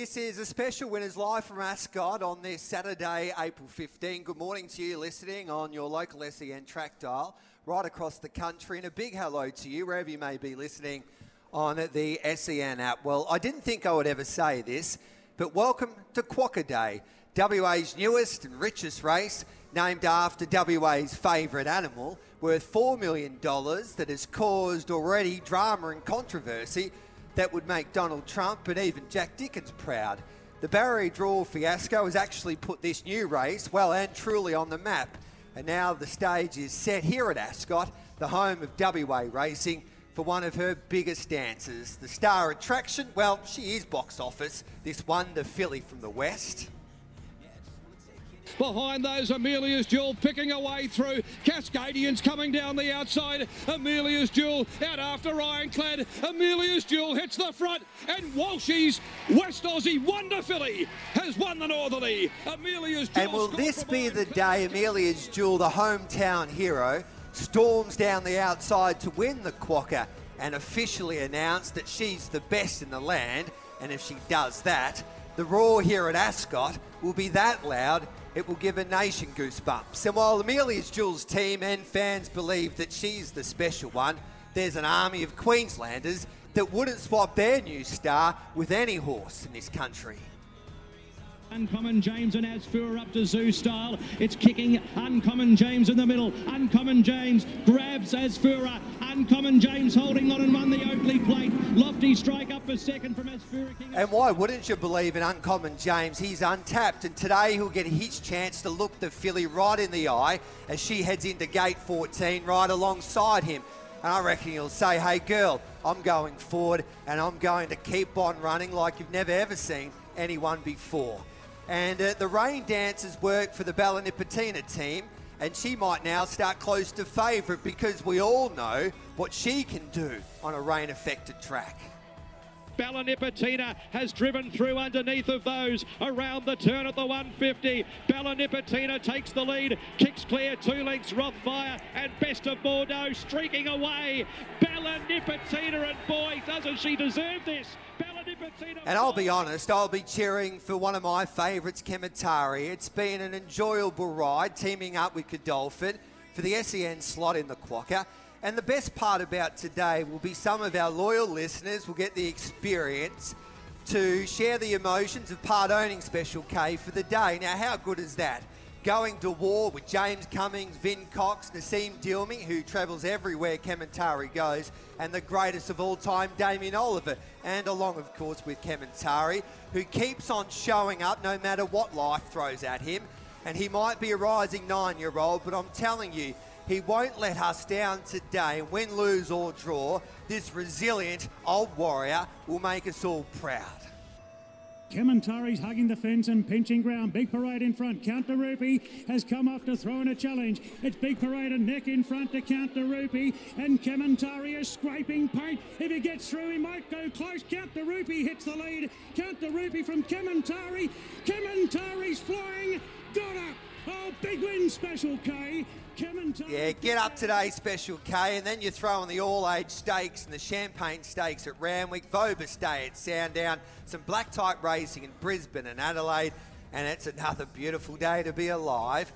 This is a special Winners Live from Ascot on this Saturday, April 15. Good morning to you listening on your local SEN track dial right across the country. And a big hello to you wherever you may be listening on the SEN app. Well, I didn't think I would ever say this, but welcome to Quokka Day, WA's newest and richest race, named after WA's favourite animal, worth $4 million that has caused already drama and controversy that would make Donald Trump and even Jack Dickens proud. The Barrier Draw fiasco has actually put this new race well and truly on the map. And now the stage is set here at Ascot, the home of WA racing, for one of her biggest dances. The star attraction, well, she is box office, this wonder filly from the West. Behind those, Amelia's Jewel picking away through. Cascadians coming down the outside. Amelia's Jewel out after Ironclad. Amelia's Jewel hits the front. And Walshy's West Aussie Wonder Filly has won the Northerly. Amelia's Jewel. And will this be the day Amelia's Jewel, the hometown hero, storms down the outside to win the Quokka and officially announce that she's the best in the land? And if she does that, the roar here at Ascot will be that loud it will give a nation goosebumps. And while Amelia's Jewel's team and fans believe that she's the special one, there's an army of Queenslanders that wouldn't swap their new star with any horse in this country. Uncommon James and Asfoora up to Zoo style. It's kicking Uncommon James in the middle. Uncommon James grabs Asfoora. Uncommon James holding on and won the Oakleigh plate. Lofty strike up for second from Asfoora King. And why wouldn't you believe in Uncommon James? He's untapped, and today he'll get his chance to look the filly right in the eye as she heads into gate 14 right alongside him. And I reckon he'll say, hey girl, I'm going forward and I'm going to keep on running like you've never ever seen anyone before. And uh, the rain dances work for the Bella Nipotina team, and she might now start close to favourite because we all know what she can do on a rain affected track. Bella Nipotina has driven through underneath of those around the turn at the 150. Bella Nipotina takes the lead, kicks clear two lengths. Rothfire and Best of Bordeaux streaking away. Bella Nipotina, and boy, doesn't she deserve this? Bella. And I'll be honest, I'll be cheering for one of my favourites, Kementari. It's been an enjoyable ride teaming up with Godolphin for the SEN slot in the Quokka. And the best part about today will be some of our loyal listeners will get the experience to share the emotions of part owning Special K for the day. Now, how good is that? Going to war with James Cummings, Vin Cox, Nassim Dilmi, who travels everywhere Kementari goes, and the greatest of all time, Damien Oliver, and along, of course, with Kementari, who keeps on showing up no matter what life throws at him. And he might be a rising nine year old, but I'm telling you, he won't let us down today. Win, lose, or draw, this resilient old warrior will make us all proud. Kementari's hugging the fence and pinching ground. Big Parade in front. Count the Rupee has come off to throw in a challenge. It's Big Parade and neck in front to Count the Rupee. And Kementari is scraping paint. If he gets through, he might go close. Count the Rupee hits the lead. Count the Rupee from Kementari. Kementari's flying. Got up. Special K. Yeah, get up today, Special K, and then you throw in the all-age stakes and the Champagne Stakes at Randwick, Vobis Day at Sandown, some black type racing in Brisbane and Adelaide, and it's another beautiful day to be alive.